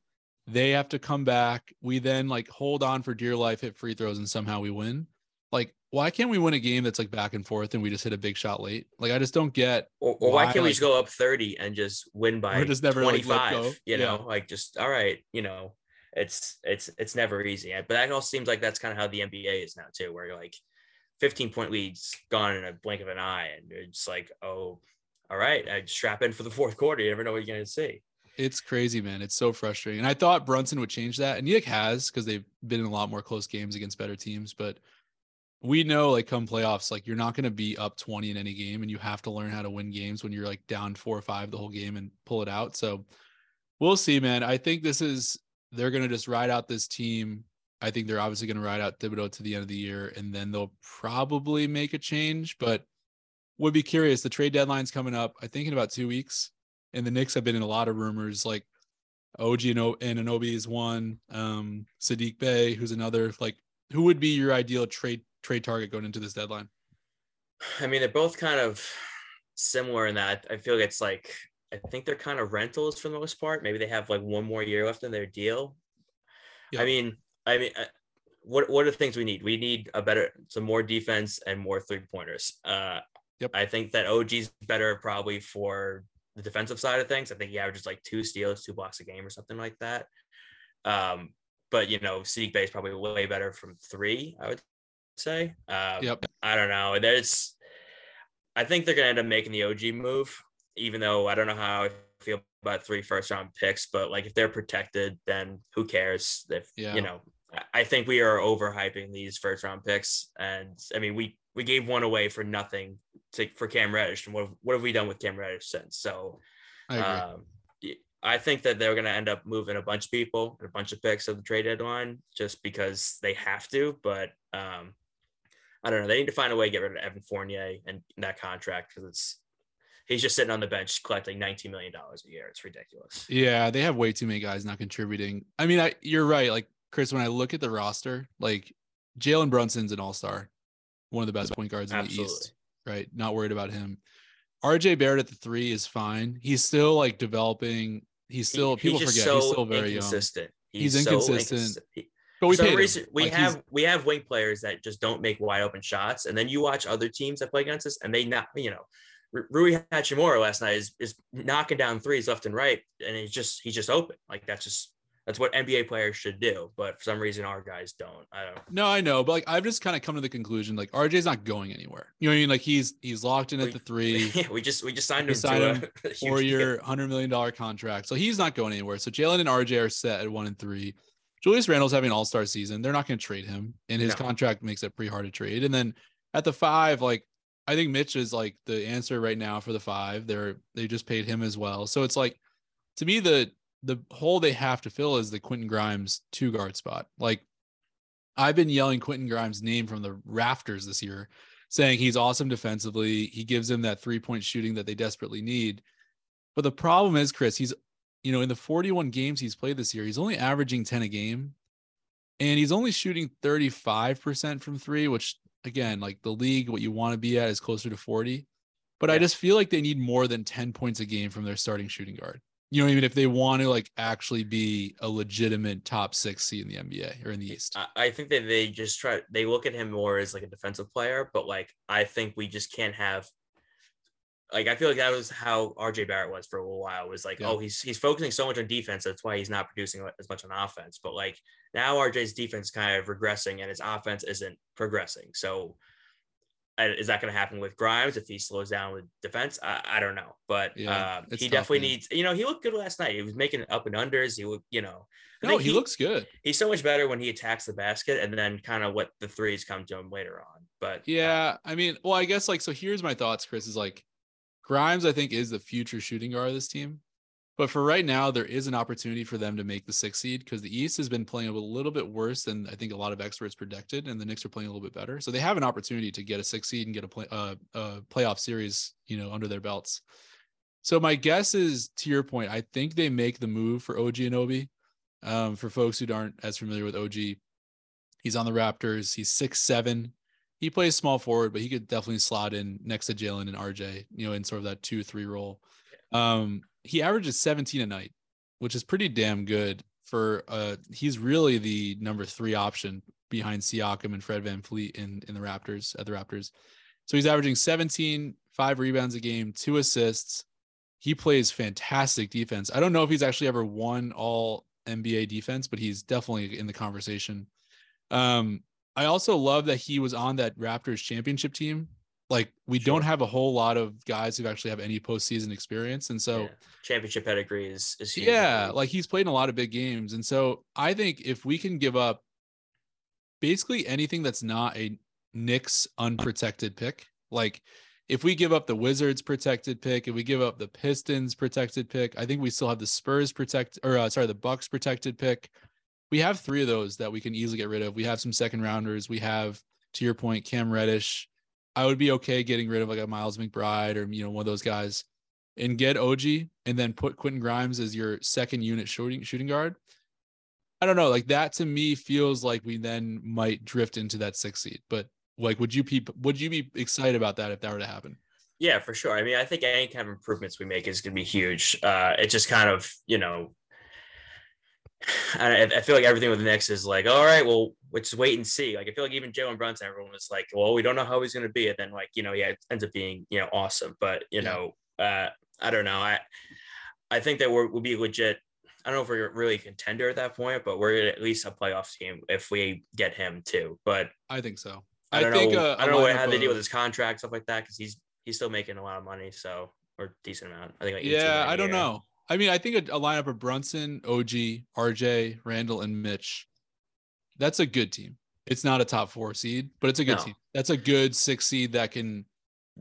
They have to come back. We then like hold on for dear life, hit free throws, and somehow we win. Like, why can't we win a game that's like back and forth and we just hit a big shot late? Like, I just don't get. Or, or why, why, can't we just go up 30 and just win by just never 25? Like, you know, yeah. like just, all right, you know, it's, it's, it's never easy. But that all seems like that's kind of how the NBA is now too, where you're like 15 point leads gone in a blink of an eye. And it's like, oh, all right, I strap in for the fourth quarter. You never know what you're going to see. It's crazy, man. It's so frustrating. And I thought Brunson would change that. And he has because they've been in a lot more close games against better teams. But we know, like, come playoffs, like, you're not going to be up 20 in any game. And you have to learn how to win games when you're like down four or five the whole game and pull it out. So we'll see, man. I think this is, they're going to just ride out this team. I think they're obviously going to ride out Thibodeau to the end of the year. And then they'll probably make a change. But would be curious. The trade deadline's coming up, I think, in about two weeks and the Knicks have been in a lot of rumors like OG and Anunoby is one, um, Saddiq Bey, who's another. Like, who would be your ideal trade trade target going into this deadline? I mean, they're both kind of similar in that I feel like it's like I think they're kind of rentals for the most part. Maybe they have like one more year left in their deal. I mean, I mean, uh, what what are the things we need? We need a better, some more defense and more three pointers. Uh, yep. I think that OG's better probably for the defensive side of things. I think he averages like two steals, two blocks a game, or something like that. Um, but you know, Saddiq Bey is probably way better from three. I would say. Um, yep. I don't know. There's. I think they're gonna end up making the OG move, even though I don't know how I feel about three first round picks. But like, if they're protected, then who cares? If yeah. you know, I think we are overhyping these first round picks, and I mean, we we gave one away for nothing to for Cam Reddish, and what have, what have we done with Cam Reddish since? So, I, um, I think that they're going to end up moving a bunch of people and a bunch of picks at the trade deadline just because they have to. But um, I don't know. They need to find a way to get rid of Evan Fournier and that contract because it's he's just sitting on the bench collecting $19 million a year. It's ridiculous. Yeah, they have way too many guys not contributing. I mean, I, you're right. Like Chris, when I look at the roster, like Jalen Brunson's an all-star, one of the best point guards in Absolutely. the East right? Not worried about him. RJ Barrett at the three is fine. He's still like developing. He's still he, people forget so he's still very inconsistent. young. He's, he's inconsistent. So inconsistent. But we, some reason, we like have we have wing players that just don't make wide open shots, and then you watch other teams that play against us, and they not you know Rui Hachimura last night is is knocking down threes left and right, and he's just he's just open. Like that's just that's what NBA players should do, but for some reason our guys don't. I don't. No, I know, but like I've just kind of come to the conclusion like RJ's not going anywhere. You know what I mean? Like he's he's locked in at the three. Yeah, we just we just signed him signed to a, a four year, hundred million dollar contract, so he's not going anywhere. So Jalen and RJ are set at one and three. Julius Randle's having an all star season. They're not going to trade him, and his no. contract makes it pretty hard to trade. And then at the five, like I think Mitch is like the answer right now for the five. They're they just paid him as well, so it's like to me the the hole they have to fill is the Quentin Grimes two guard spot. Like I've been yelling Quentin Grimes' name from the rafters this year, saying he's awesome defensively. He gives them that three point shooting that they desperately need. But the problem is, Chris, he's, you know, in the 41 games he's played this year, he's only averaging 10 a game and he's only shooting 35% from three, which again, like the league, what you want to be at is closer to 40. But I just feel like they need more than 10 points a game from their starting shooting guard. You know, even if they want to like actually be a legitimate top six seed in the NBA or in the East. I, think that they just try they look at him more as like a defensive player, but like I think we just can't have like I feel like that was how RJ Barrett was for a little while. Was like, Yeah. oh, he's he's focusing so much on defense, that's why he's not producing as much on offense. But like now, RJ's defense kind of regressing, and his offense isn't progressing. So, is that going to happen with Grimes if he slows down with defense? I, I don't know, but Yeah, um, he tough, definitely man. needs. You know, he looked good last night. He was making up and unders. He looked, you know, I No, think he, looks good. he's so much better when he attacks the basket and then kind of what the threes come to him later on. But uh, Yeah, I mean, well, I guess like so. Here's my thoughts, Chris. Is like Grimes, I think, is the future shooting guard of this team. But for right now, there is an opportunity for them to make the six seed because the East has been playing a little bit worse than I think a lot of experts predicted, and the Knicks are playing a little bit better. So they have an opportunity to get a six seed and get a play uh, a playoff series, you know, under their belts. So my guess is, to your point, I think they make the move for OG Anunoby. Um, for folks who aren't as familiar with OG, he's on the Raptors. He's six seven he plays small forward, but he could definitely slot in next to Jalen and RJ, you know, in sort of that two, three role. Um, he averages 17 a night, which is pretty damn good for uh he's really the number three option behind Siakam and Fred VanVleet in in the Raptors at the Raptors. So he's averaging 17, five rebounds a game, two assists. He plays fantastic defense. I don't know if he's actually ever won all NBA defense, but he's definitely in the conversation. Um, I also love that he was on that Raptors championship team. Like we don't have a whole lot of guys who actually have any postseason experience, and so yeah, championship pedigree is is huge. yeah, like he's played in a lot of big games, and so I think if we can give up basically anything that's not a Knicks unprotected pick, like if we give up the Wizards protected pick, if we give up the Pistons protected pick, I think we still have the Spurs protect or uh, sorry, the Bucks protected pick. We have three of those that we can easily get rid of. We have some second rounders. We have, to your point, Cam Reddish. I would be okay getting rid of like a Miles McBride or you know one of those guys, and get OG, and then put Quentin Grimes as your second unit shooting shooting guard. I don't know, like that to me feels like we then might drift into that six seed. But like, would you be would you be excited about that if that were to happen? Yeah, for sure. I mean, I think any kind of improvements we make is going to be huge. Uh, it just kind of, you know, I, I feel like everything with the Knicks is like, all right, well, let's wait and see. Like, I feel like even Jalen Brunson, everyone was like, well, we don't know how he's going to be. And then, like, you know, yeah, it ends up being, you know, awesome. But, you know, uh, I don't know. I, I think that we're, we'll be legit. I don't know if we're really a contender at that point, but we're at least a playoff team if we get him too. But I think so. I don't think know. uh, I don't know what, how they deal with his contract stuff like that because he's he's still making a lot of money, so or decent amount. I think like Yeah, I don't year. know. I mean, I think a, a lineup of Brunson, OG, RJ, Randle, and Mitch. That's a good team. It's not a top four seed, but it's a good No. team. That's a good six seed that can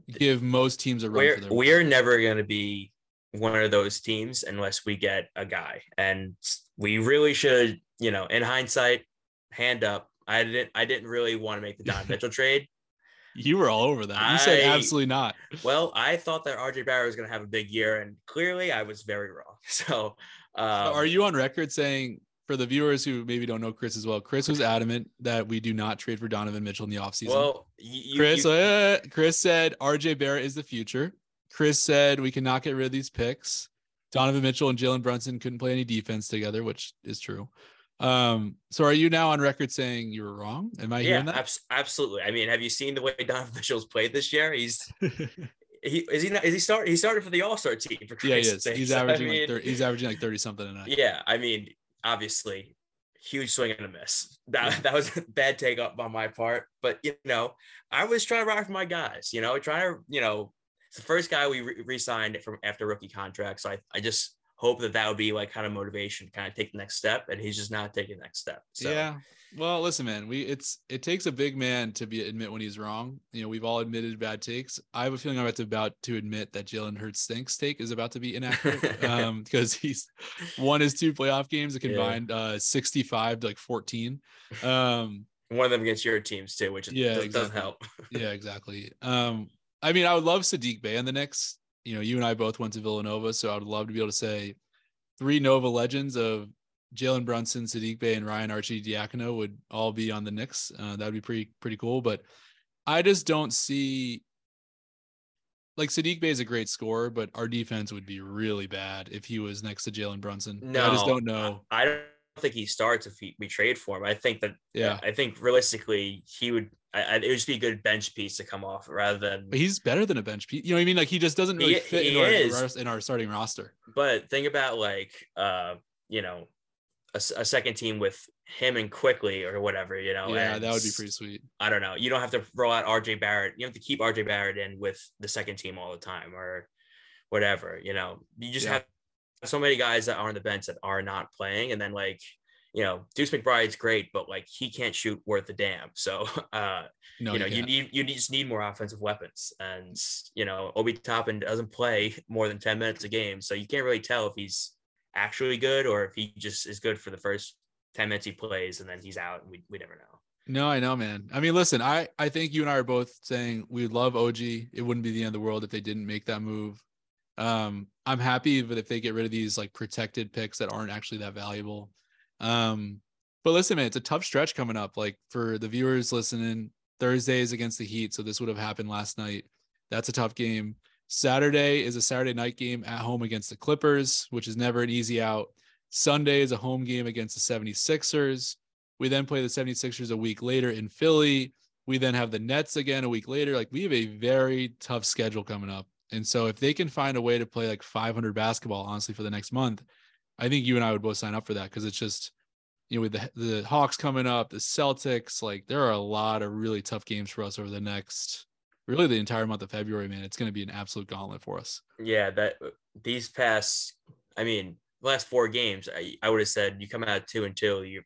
give most teams a run We're for their we're never going to be one of those teams unless we get a guy, and we really should. You know, in hindsight, hand up. I didn't. I didn't really want to make the Don Mitchell trade. You were all over that. You said absolutely not. Well, I thought that RJ Barrett was going to have a big year, and clearly, I was very wrong. So, um, Are you on record saying for the viewers who maybe don't know Chris as well? Chris was adamant that we do not trade for Donovan Mitchell in the offseason. Well, you, Chris, you, uh, Chris said RJ Barrett is the future. Chris said we cannot get rid of these picks. Donovan Mitchell and Jalen Brunson couldn't play any defense together, which is true. Um, so are you now on record saying you were wrong? Am I yeah, hearing that? abs- absolutely. I mean, have you seen the way Donovan Mitchell's played this year? He's he is he not is he start he started for the All Star team for yeah, he Christ's is. sake. He's So, I averaging mean, like 30, he's averaging like 30 something a night. Yeah, I mean, obviously, huge swing and a miss. That Yeah. that was a bad take up on my part, but you know, I was trying to rock for my guys. You know, trying to you know, it's the first guy we re- re-signed from after rookie contract. So I I just hope that that would be like kind of motivation to kind of take the next step, and he's just not taking the next step. So Yeah. Well, listen, man, we it's it takes a big man to be admit when he's wrong. You know, we've all admitted bad takes. I have a feeling I'm about to about to admit that Jalen Hurts stinks take is about to be inaccurate. um, because he's won his two playoff games, a Yeah. combined uh 65 to like 14. Um, one of them against your teams too, which Yeah, yeah, doesn't help. yeah, exactly. Um, I mean, I would love Saddiq Bey on the Knicks. You know, you and I both went to Villanova, so I would love to be able to say three Nova legends of Jalen Brunson, Saddiq Bey, and Ryan Arcidiacono would all be on the Knicks. Uh, that would be pretty pretty cool. But I just don't see like Saddiq Bey is a great scorer, but our defense would be really bad if he was next to Jalen Brunson. No, I just don't know. I don't think he starts if he, we trade for him. I think that Yeah. I think realistically he would. I, it would just be a good bench piece to come off rather than. But he's better than a bench piece. You know what I mean? Like he just doesn't really He- fit he in, our, in our starting roster. But think about like uh you know a second team with him and Quickley or whatever you know. yeah, and that would be pretty sweet. I don't know. You don't have to roll out RJ Barrett. You have to keep RJ Barrett in with the second team all the time or whatever. You know, you just Yeah. have so many guys that are on the bench that are not playing, and then like you know, Deuce McBride's great, but like he can't shoot worth a damn. So uh, No, you know, you need you just need more offensive weapons, and you know, Obi Toppin doesn't play more than ten minutes a game, so you can't really tell if he's actually good or if he just is good for the first ten minutes he plays and then he's out, and we we never know. No, I know, man. I mean, listen, I I think you and I are both saying we love OG. It wouldn't be the end of the world if they didn't make that move. Um, I'm happy but if they get rid of these like protected picks that aren't actually that valuable. Um, but listen, man, it's a tough stretch coming up. Like for the viewers listening, Thursday is against the Heat, so this would have happened last night. That's a tough game. Saturday is a Saturday night game at home against the Clippers, which is never an easy out. Sunday is a home game against the 76ers. We then play the 76ers a week later in Philly. We then have the Nets again a week later. Like we have a very tough schedule coming up. And so if they can find a way to play like 500 basketball, honestly, for the next month, I think you and I would both sign up for that because it's just, you know, with the the Hawks coming up, the Celtics, like there are a lot of really tough games for us over the next, really the entire month of February. Man, it's going to be an absolute gauntlet for us. Yeah, that uh, these past, I mean, last four games, I, I would have said you come out two and two, you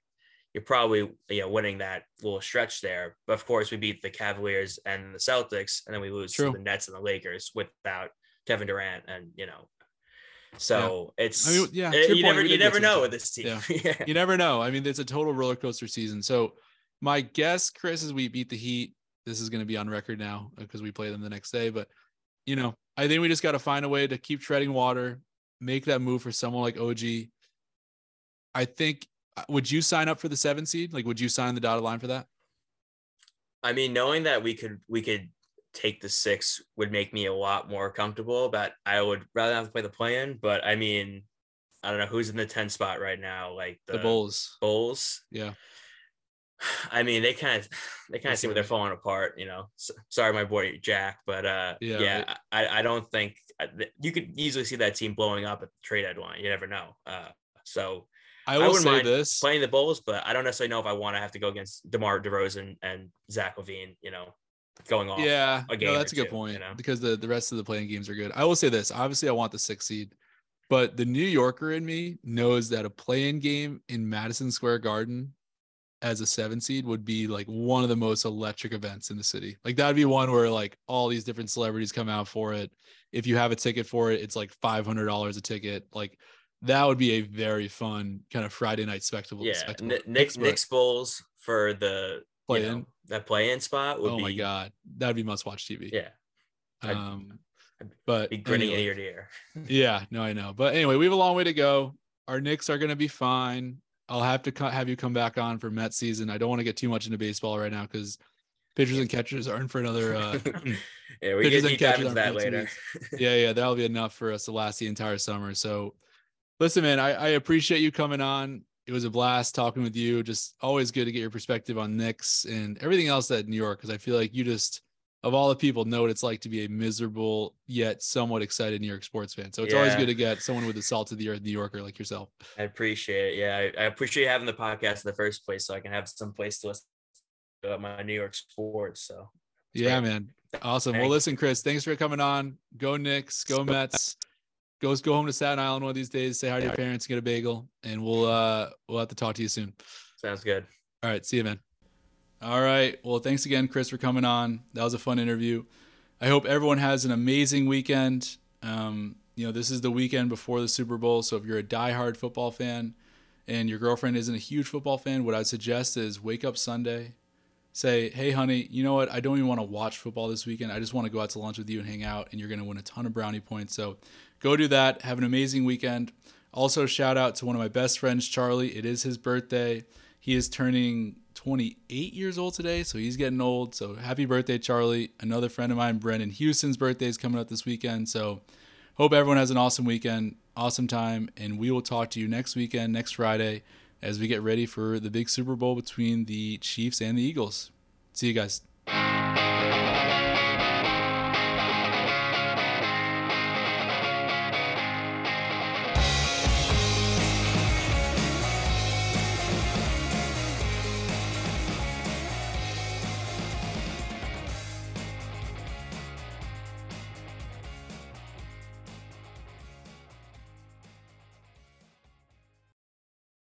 you're probably you know winning that little stretch there. But of course, we beat the Cavaliers and the Celtics, and then we lose True. to the Nets and the Lakers without Kevin Durant, and you know, so it's I mean, yeah, to eh, you point, never you never know with this team. Yeah. you never know. I mean, it's a total roller coaster season. So my guess, Chris, is we beat the Heat. This is going to be on record now because we play them the next day. But you know, I think we just got to find a way to keep treading water, make that move for someone like OG. I think. Uh, Would you sign up for the seven seed? Like, would you sign the dotted line for that? I mean, knowing that we could we could take the six would make me a lot more comfortable. But I would rather have to play the play-in. But I mean, I don't know who's in the 10 spot right now. Like The, Bulls. Bulls. Yeah. I mean, they kind of they kind of seem like they're falling apart. You know, S sorry, my boy Jack, but uh, Yeah, yeah, I I don't think you could easily see that team blowing up at the trade deadline. You never know. Uh, so I I will wouldn't say mind this. playing the Bulls, but I don't necessarily know if I want to have to go against DeMar DeRozan and Zach LaVine. You know, going off. Yeah, a no, that's a good two, point you know? because the the rest of the play-in games are good. I will say this: obviously, I want the six seed, but the New Yorker in me knows that a play-in game in Madison Square Garden as a seven seed would be like one of the most electric events in the city. Like that'd be one where like all these different celebrities come out for it. If you have a ticket for it, it's like five hundred dollars a ticket. Like that would be a very fun kind of Friday night spectacle. Yeah, spectacle. Knick Knicks, Bulls for the you Play-in? know, that play-in spot would Oh be my god, that'd be must watch TV. yeah, I'd- Um, but be grinning anyway. ear to ear. Yeah, no, I know. But anyway, we have a long way to go. Our Knicks are going to be fine. I'll have to co- have you come back on for Met season. I don't want to get too much into baseball right now because pitchers and catchers aren't for another. Uh, yeah, we pitchers get and catchers that aren't for two later. yeah, yeah, that'll be enough for us to last the entire summer. So, listen, man, I, I appreciate you coming on. It was a blast talking with you. Just always good to get your perspective on Knicks and everything else at New York because I feel like you just, of all the people, know what it's like to be a miserable yet somewhat excited New York sports fan. So it's always good to get someone with the salt of the earth New Yorker like yourself. I appreciate it. Yeah, I, I appreciate having the podcast in the first place, so I can have some place to listen about my New York sports. So Yeah, great. man. Awesome. Thank Well, listen, Chris, thanks for coming on. Go Knicks, go Mets. Go go home to Staten Island one of these days. Say hi to your parents, get a bagel, and we'll uh we'll have to talk to you soon. sounds good. All right, see you, man. All right. Well, thanks again, Chris, for coming on. That was a fun interview. I hope everyone has an amazing weekend. Um, you know, this is the weekend before the Super Bowl, so if you're a diehard football fan and your girlfriend isn't a huge football fan, what I'd suggest is wake up Sunday, say, "Hey, honey, you know what? I don't even want to watch football this weekend. I just want to go out to lunch with you and hang out, and you're going to win a ton of brownie points." So, go do that. Have an amazing weekend. Also, shout out to one of my best friends, Charlie. It is his birthday. He is turning 28 years old today, so he's getting old. So happy birthday, Charlie. Another friend of mine, Brendan Houston's birthday is coming up this weekend. So hope everyone has an awesome weekend, awesome time, and we will talk to you next weekend, next Friday, as we get ready for the big Super Bowl between the Chiefs and the Eagles. See you guys.